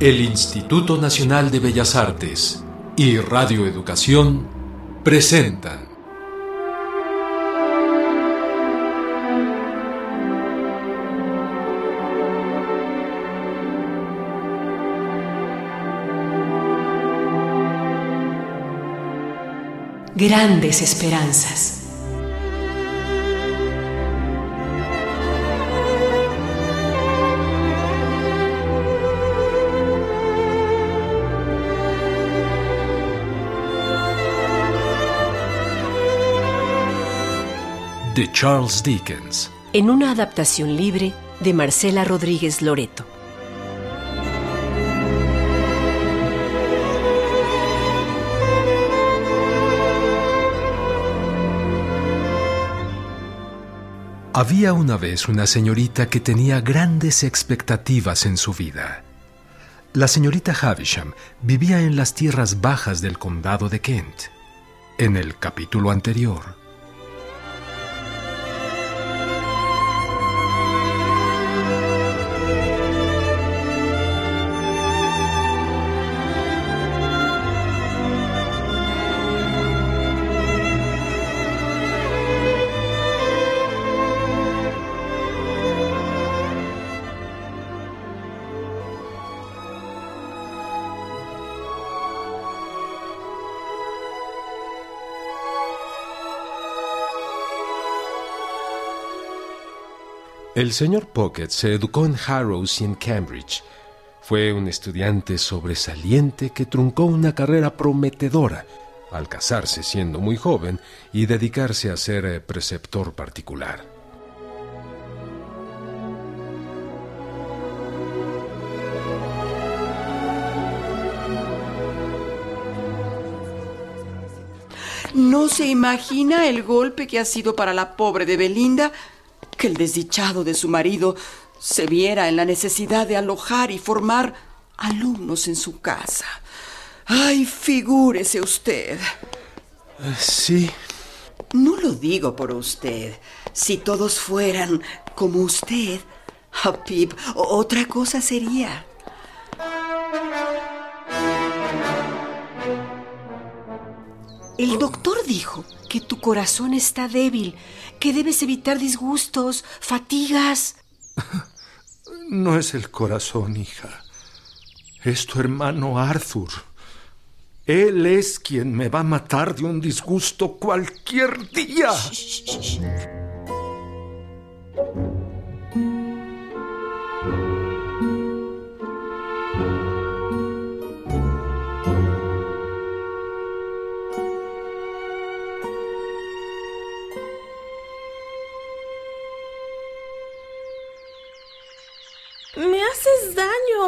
El Instituto Nacional de Bellas Artes y Radio Educación presentan Grandes Esperanzas. De Charles Dickens. En una adaptación libre de Marcela Rodríguez Loreto. Había una vez una señorita que tenía grandes expectativas en su vida. La señorita Havisham vivía en las tierras bajas del condado de Kent. En el capítulo anterior, El señor Pocket se educó en Harrow y en Cambridge. Fue un estudiante sobresaliente que truncó una carrera prometedora al casarse siendo muy joven y dedicarse a ser eh, preceptor particular. No se imagina el golpe que ha sido para la pobre de Belinda que el desdichado de su marido se viera en la necesidad de alojar y formar alumnos en su casa. Ay, figúrese usted. Sí. No lo digo por usted. Si todos fueran como usted, a Pip, otra cosa sería. El doctor dijo que tu corazón está débil, que debes evitar disgustos, fatigas. No es el corazón, hija. Es tu hermano Arthur. Él es quien me va a matar de un disgusto cualquier día. Me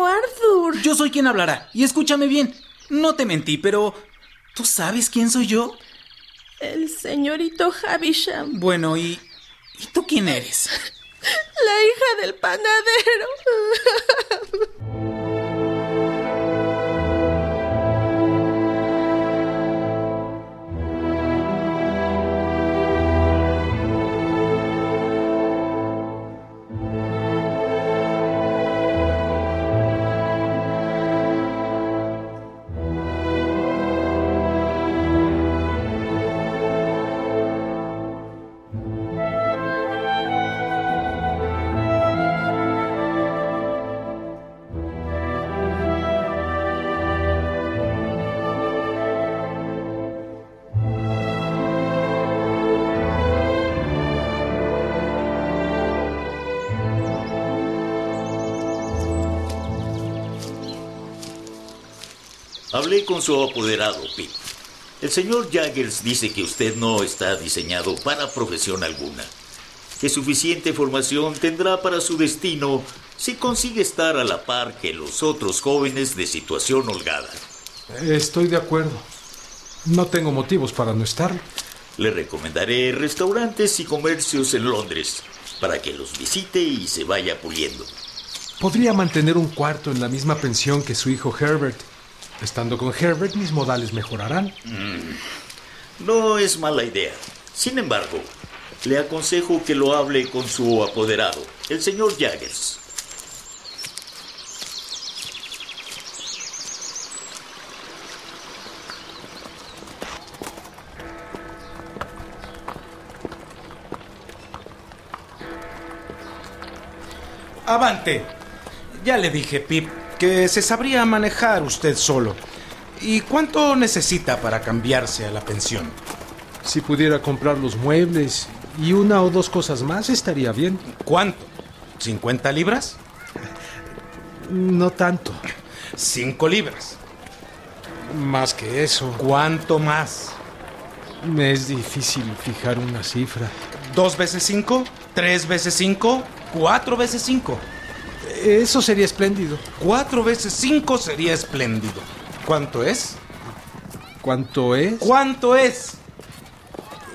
Arthur. Yo soy quien hablará. Y escúchame bien. No te mentí, pero... ¿Tú sabes quién soy yo? El señorito Havisham. Bueno, ¿y... ¿Y tú quién eres? La hija del panadero. Hablé con su apoderado, Pete. El señor Jaggers dice que usted no está diseñado para profesión alguna, que suficiente formación tendrá para su destino si consigue estar a la par que los otros jóvenes de situación holgada. Estoy de acuerdo. No tengo motivos para no estar. Le recomendaré restaurantes y comercios en Londres para que los visite y se vaya puliendo. Podría mantener un cuarto en la misma pensión que su hijo Herbert. Estando con Herbert, mis modales mejorarán. No es mala idea. Sin embargo, le aconsejo que lo hable con su apoderado, el señor Jaggers. Avante. Ya le dije, Pip, que se sabría manejar usted solo. ¿Y cuánto necesita para cambiarse a la pensión? Si pudiera comprar los muebles y una o dos cosas más, estaría bien. ¿Cuánto? ¿50 libras? No tanto. Cinco libras. Más que eso. ¿Cuánto más? Me es difícil fijar una cifra. ¿Dos veces cinco? ¿Tres veces cinco? ¿Cuatro veces cinco? Eso sería espléndido. Cuatro veces cinco sería espléndido. ¿Cuánto es? ¿Cuánto es? ¿Cuánto es?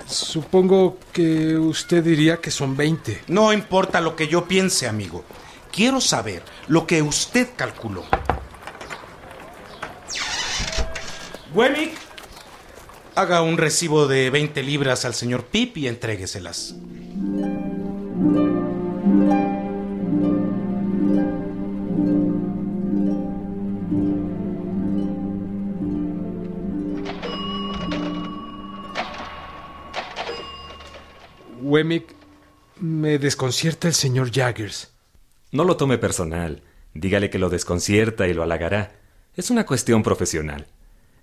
Supongo que usted diría que son 20. No importa lo que yo piense, amigo. Quiero saber lo que usted calculó. Wemmick, haga un recibo de 20 libras al señor Pip y entrégueselas. Me desconcierta el señor Jaggers. No lo tome personal. Dígale que lo desconcierta y lo halagará. Es una cuestión profesional.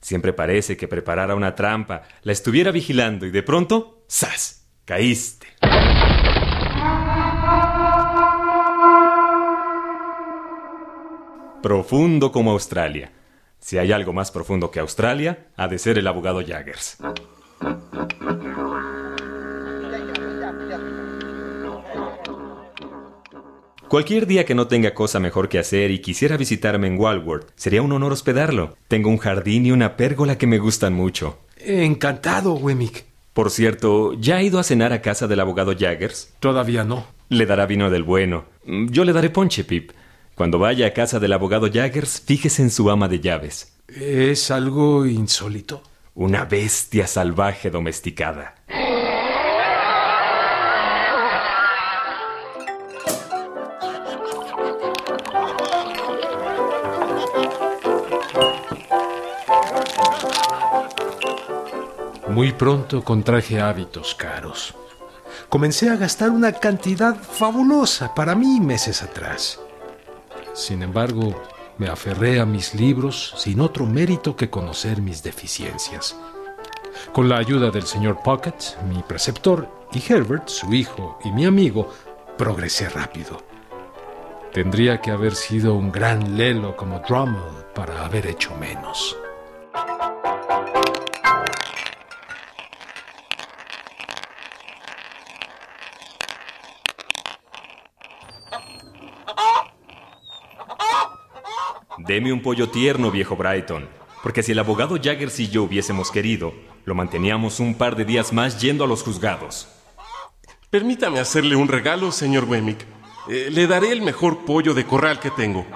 Siempre parece que preparara una trampa, la estuviera vigilando y de pronto, ¡zas! Caíste. Profundo como Australia. Si hay algo más profundo que Australia, ha de ser el abogado Jaggers. Cualquier día que no tenga cosa mejor que hacer y quisiera visitarme en Walworth, sería un honor hospedarlo. Tengo un jardín y una pérgola que me gustan mucho. Encantado, Wemmick. Por cierto, ¿ya ha ido a cenar a casa del abogado Jaggers? Todavía no. Le dará vino del bueno. Yo le daré ponche, Pip. Cuando vaya a casa del abogado Jaggers, fíjese en su ama de llaves. ¿Es algo insólito? Una bestia salvaje domesticada. Muy pronto contraje hábitos caros. Comencé a gastar una cantidad fabulosa para mí meses atrás. Sin embargo, me aferré a mis libros sin otro mérito que conocer mis deficiencias. Con la ayuda del señor Pocket, mi preceptor, y Herbert, su hijo y mi amigo, progresé rápido. Tendría que haber sido un gran lelo como Drummond para haber hecho menos. Deme un pollo tierno, viejo Brighton, porque si el abogado Jaggers y yo hubiésemos querido, lo manteníamos un par de días más yendo a los juzgados. Permítame hacerle un regalo, señor Wemmick. Eh, le daré el mejor pollo de corral que tengo.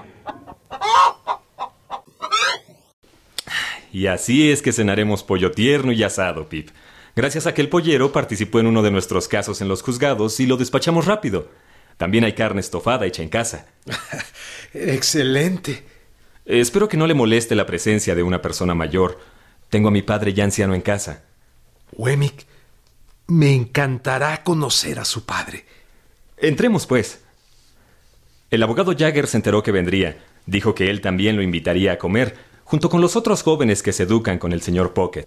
Y así es que cenaremos pollo tierno y asado, Pip. Gracias a que el pollero participó en uno de nuestros casos en los juzgados y lo despachamos rápido. También hay carne estofada hecha en casa. Excelente. Espero que no le moleste la presencia de una persona mayor. Tengo a mi padre ya anciano en casa. Wemmick, me encantará conocer a su padre. Entremos, pues. El abogado Jagger se enteró que vendría. Dijo que él también lo invitaría a comer, junto con los otros jóvenes que se educan con el señor Pocket.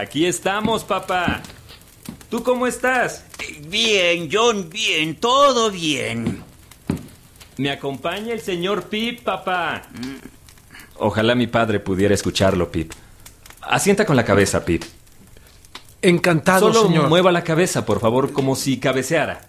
Aquí estamos, papá. ¿Tú cómo estás? Bien, John, bien, todo bien. Me acompaña el señor Pip, papá. Ojalá mi padre pudiera escucharlo, Pip. Asienta con la cabeza, Pip. Encantado, Solo señor. mueva la cabeza, por favor, como si cabeceara.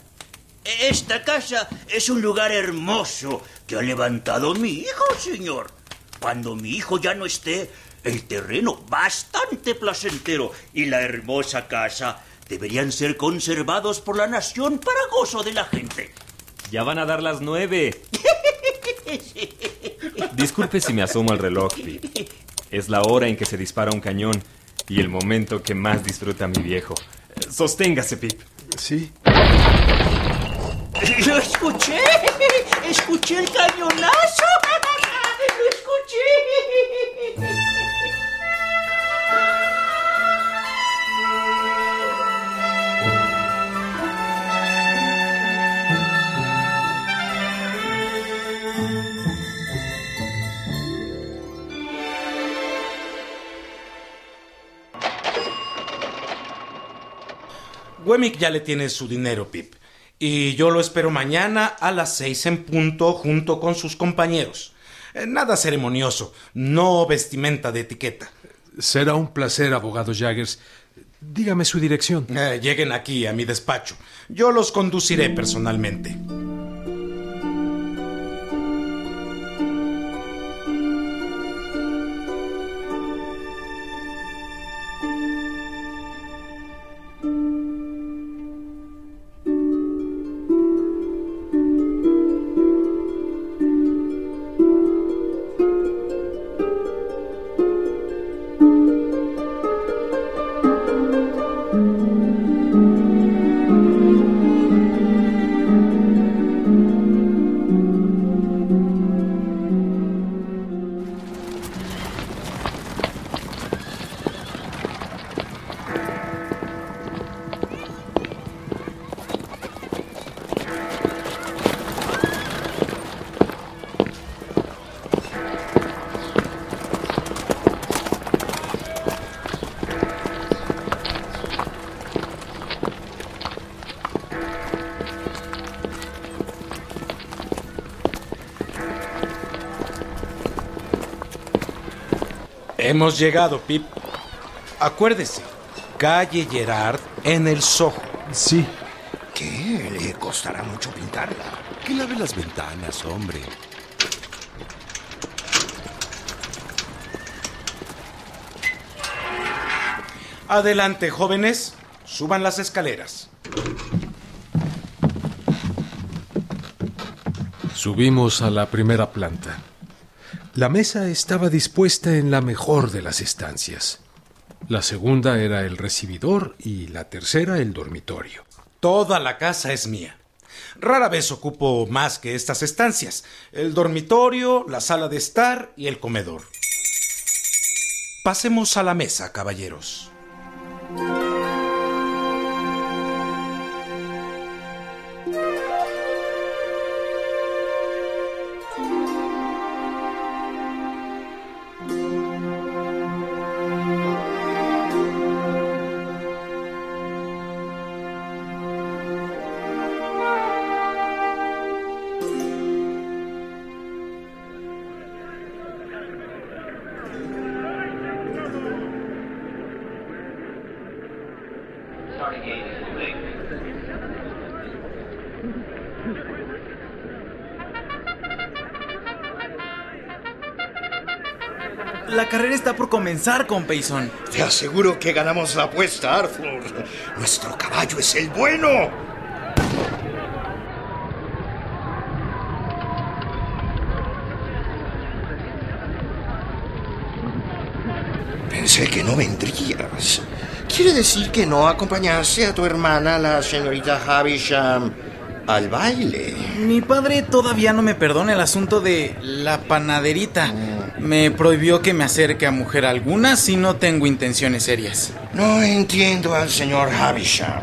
Esta casa es un lugar hermoso que ha levantado mi hijo, señor. Cuando mi hijo ya no esté, el terreno bastante placentero y la hermosa casa deberían ser conservados por la nación para gozo de la gente. Ya van a dar las nueve. Disculpe si me asomo al reloj, Pip. Es la hora en que se dispara un cañón y el momento que más disfruta mi viejo. Sosténgase, Pip. Sí. Lo escuché, escuché el cañonazo. Wemmick ya le tiene su dinero, Pip. Y yo lo espero mañana a las seis en punto junto con sus compañeros. Eh, Nada ceremonioso, no vestimenta de etiqueta. Será un placer, abogado Jaggers. Dígame su dirección. Eh, lleguen aquí a mi despacho. Yo los conduciré personalmente. Hemos llegado, Pip. Acuérdese, calle Gerard en el Soho. Sí. ¿Qué? Le costará mucho pintarla. Que lave las ventanas, hombre. Adelante, jóvenes. Suban las escaleras. Subimos a la primera planta. La mesa estaba dispuesta en la mejor de las estancias. La segunda era el recibidor y la tercera el dormitorio. Toda la casa es mía. Rara vez ocupo más que estas estancias. El dormitorio, la sala de estar y el comedor. Pasemos a la mesa, caballeros. La carrera está por comenzar, compayson. Te aseguro que ganamos la apuesta, Arthur. Nuestro caballo es el bueno. Pensé que no vendrías. ¿Quiere decir que no acompañaste a tu hermana, la señorita Havisham, al baile? Mi padre todavía no me perdona el asunto de la panaderita. Me prohibió que me acerque a mujer alguna si no tengo intenciones serias. No entiendo al señor Havisham.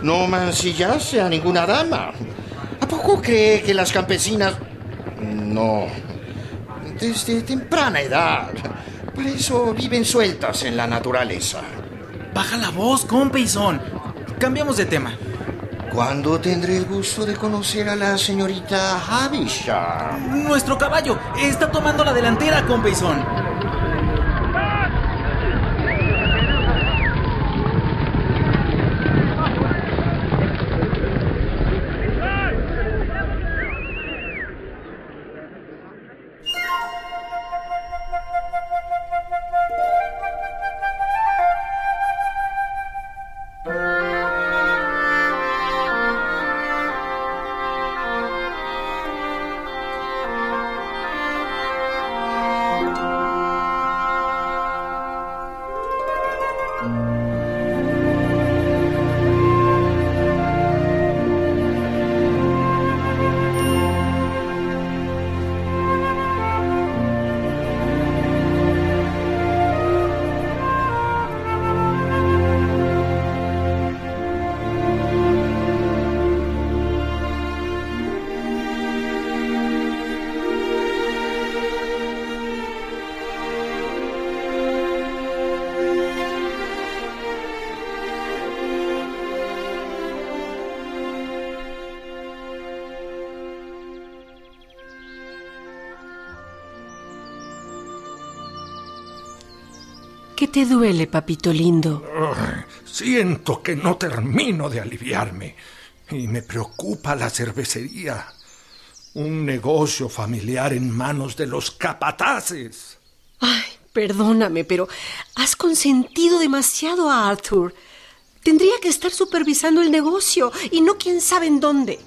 No mancillaste a ninguna dama. ¿A poco cree que las campesinas... No. Desde temprana edad. Por eso viven sueltas en la naturaleza. Baja la voz, compayson. Cambiamos de tema. ¿Cuándo tendré el gusto de conocer a la señorita Havisham? Nuestro caballo está tomando la delantera, compeyson. Te duele, papito lindo? Siento que no termino de aliviarme y me preocupa la cervecería. Un negocio familiar en manos de los capataces. Ay, perdóname, pero has consentido demasiado a Arthur. Tendría que estar supervisando el negocio y no quién sabe en dónde.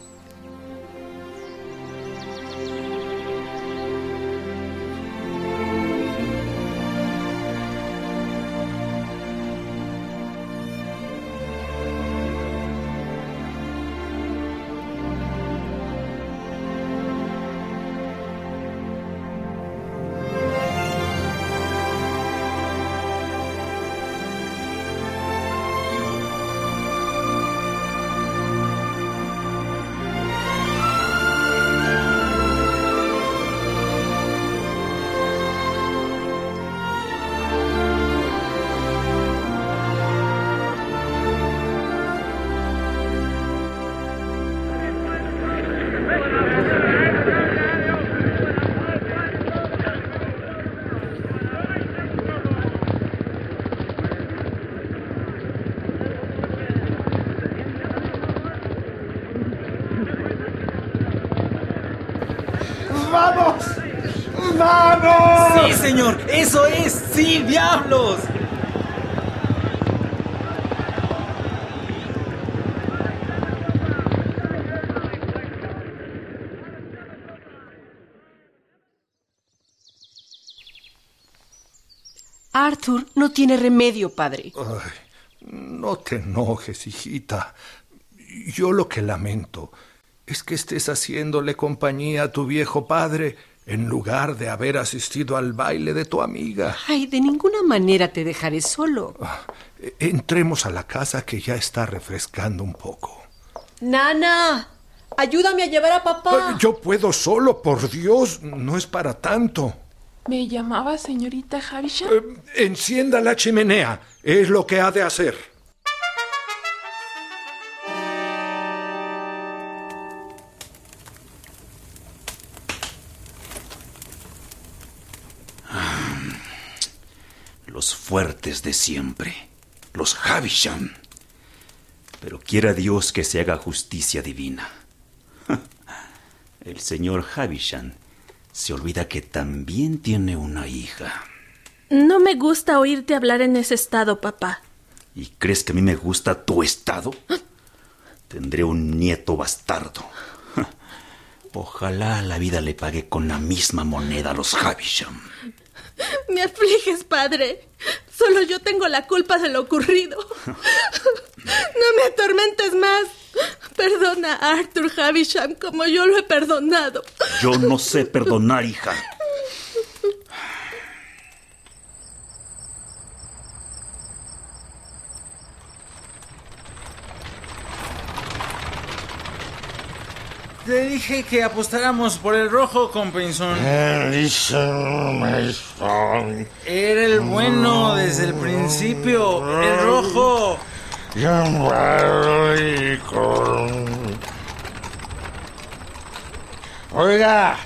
Sí, señor, eso es, sí, diablos. Arthur no tiene remedio, padre. Ay, no te enojes, hijita. Yo lo que lamento es que estés haciéndole compañía a tu viejo padre en lugar de haber asistido al baile de tu amiga. Ay, de ninguna manera te dejaré solo. Entremos a la casa que ya está refrescando un poco. Nana, ayúdame a llevar a papá. Yo puedo solo, por Dios, no es para tanto. ¿Me llamaba señorita Havisham? Eh, encienda la chimenea, es lo que ha de hacer. Los fuertes de siempre, los Havisham. Pero quiera Dios que se haga justicia divina. El señor Havisham se olvida que también tiene una hija. No me gusta oírte hablar en ese estado, papá. ¿Y crees que a mí me gusta tu estado? Tendré un nieto bastardo. Ojalá la vida le pague con la misma moneda a los Havisham. Me afliges, padre. Solo yo tengo la culpa de lo ocurrido. No me atormentes más. Perdona a Arthur Havisham como yo lo he perdonado. Yo no sé perdonar, hija. Te dije que apostáramos por el rojo, compensón. Era el bueno desde el principio. El rojo. Oiga,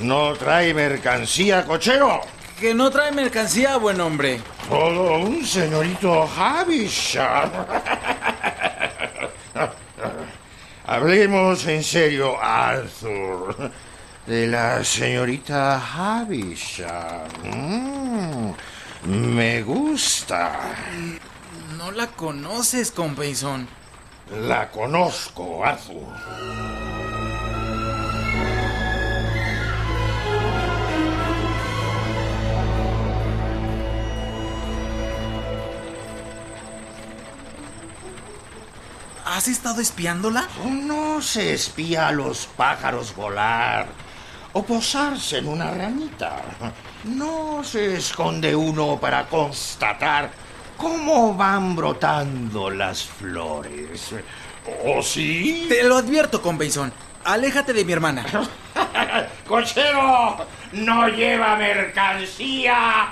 ¿no trae mercancía, cochero? Que no trae mercancía, buen hombre. Todo un señorito Havisham. Hablemos en serio, Arthur. De la señorita Havisham. Mm, me gusta. No la conoces, compayson. La conozco, Arthur. ¿Has estado espiándola? No se espía a los pájaros volar o posarse en una ramita. No se esconde uno para constatar cómo van brotando las flores. ¿O sí? Te lo advierto, compayson. Aléjate de mi hermana. ¡Cochero! ¡No lleva mercancía!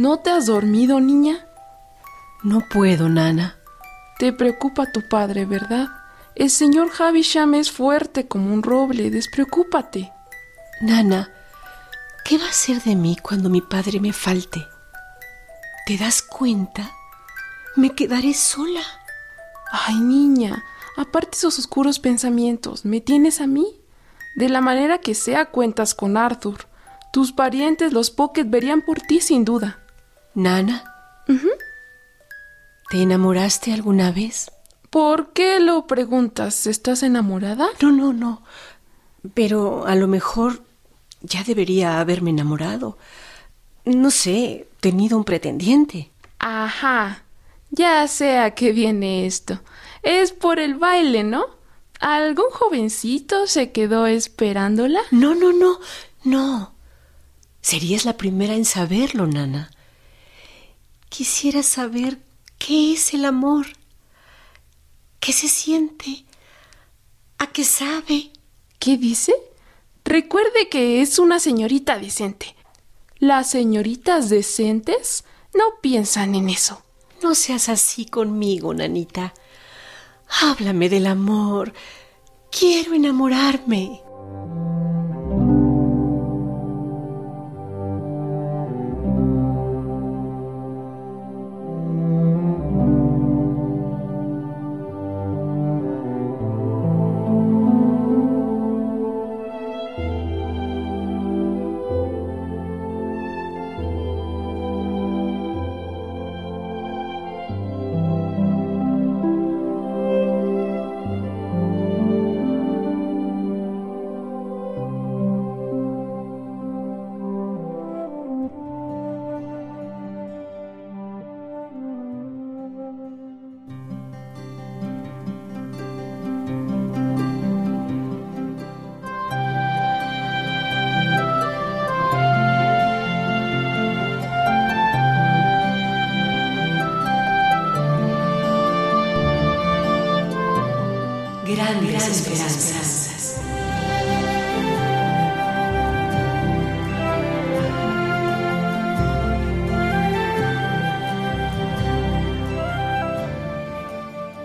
¿No te has dormido, niña? No puedo, Nana. Te preocupa tu padre, ¿verdad? El señor Havisham es fuerte como un roble. Despreocúpate. Nana, ¿qué va a ser de mí cuando mi padre me falte? ¿Te das cuenta? Me quedaré sola. Ay, niña, aparte esos oscuros pensamientos, ¿me tienes a mí? De la manera que sea, cuentas con Arthur. Tus parientes, los Pocket, verían por ti sin duda. Nana. ¿te enamoraste alguna vez? ¿Por qué lo preguntas? ¿Estás enamorada? No, no, no. Pero a lo mejor ya debería haberme enamorado. No sé, tenido un pretendiente. Ajá. Ya sé a qué viene esto. Es por el baile, ¿no? ¿Algún jovencito se quedó esperándola? No, no, no, no. Serías la primera en saberlo, Nana. Quisiera saber qué es el amor, qué se siente, a qué sabe. ¿Qué dice? Recuerde que es una señorita decente. Las señoritas decentes no piensan en eso. No seas así conmigo, Nanita. Háblame del amor. Quiero enamorarme.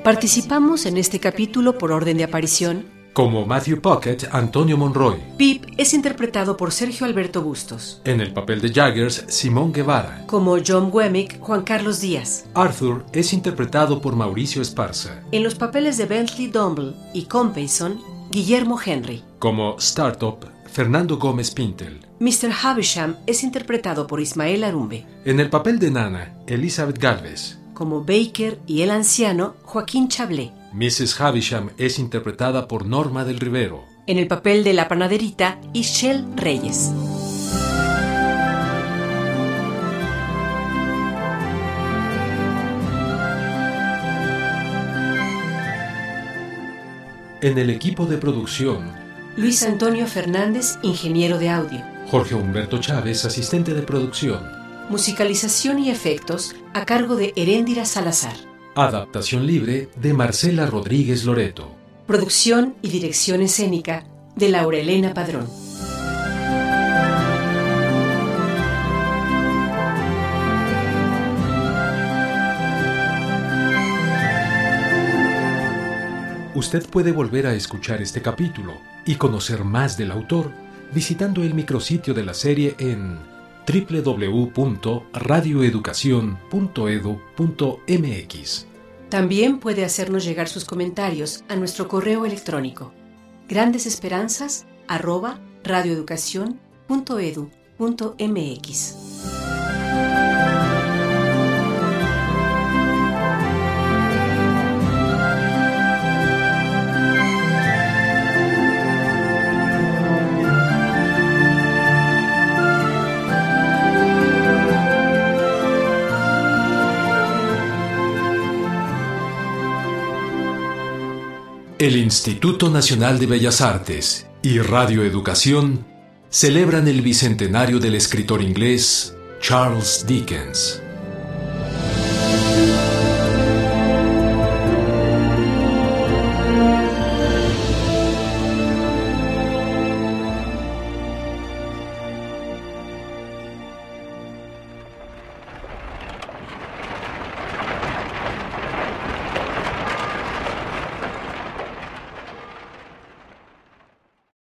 Participamos en este capítulo por orden de aparición. Como Matthew Pocket, Antonio Monroy. Pip es interpretado por Sergio Alberto Bustos. En el papel de Jaggers, Simón Guevara. Como John Wemmick, Juan Carlos Díaz. Arthur es interpretado por Mauricio Esparza. En los papeles de Bentley Dumble y Compeyson, Guillermo Henry. Como Startup, Fernando Gómez Pintel. Mr. Havisham es interpretado por Ismael Arumbe. En el papel de Nana, Elizabeth Galvez. Como Baker y el anciano, Joaquín Chablé. Mrs. Havisham es interpretada por Norma del Rivero. En el papel de la panaderita, Ishel Reyes. En el equipo de producción, Luis Antonio Fernández, ingeniero de audio. Jorge Humberto Chávez, asistente de producción. Musicalización y efectos a cargo de Heréndira Salazar. Adaptación libre de Marcela Rodríguez Loreto. Producción y dirección escénica de Laurelena Padrón. Usted puede volver a escuchar este capítulo y conocer más del autor visitando el micrositio de la serie en www.radioeducacion.edu.mx. También puede hacernos llegar sus comentarios a nuestro correo electrónico grandesesperanzas@radioeducacion.edu.mx. El Instituto Nacional de Bellas Artes y Radio Educación celebran el bicentenario del escritor inglés Charles Dickens.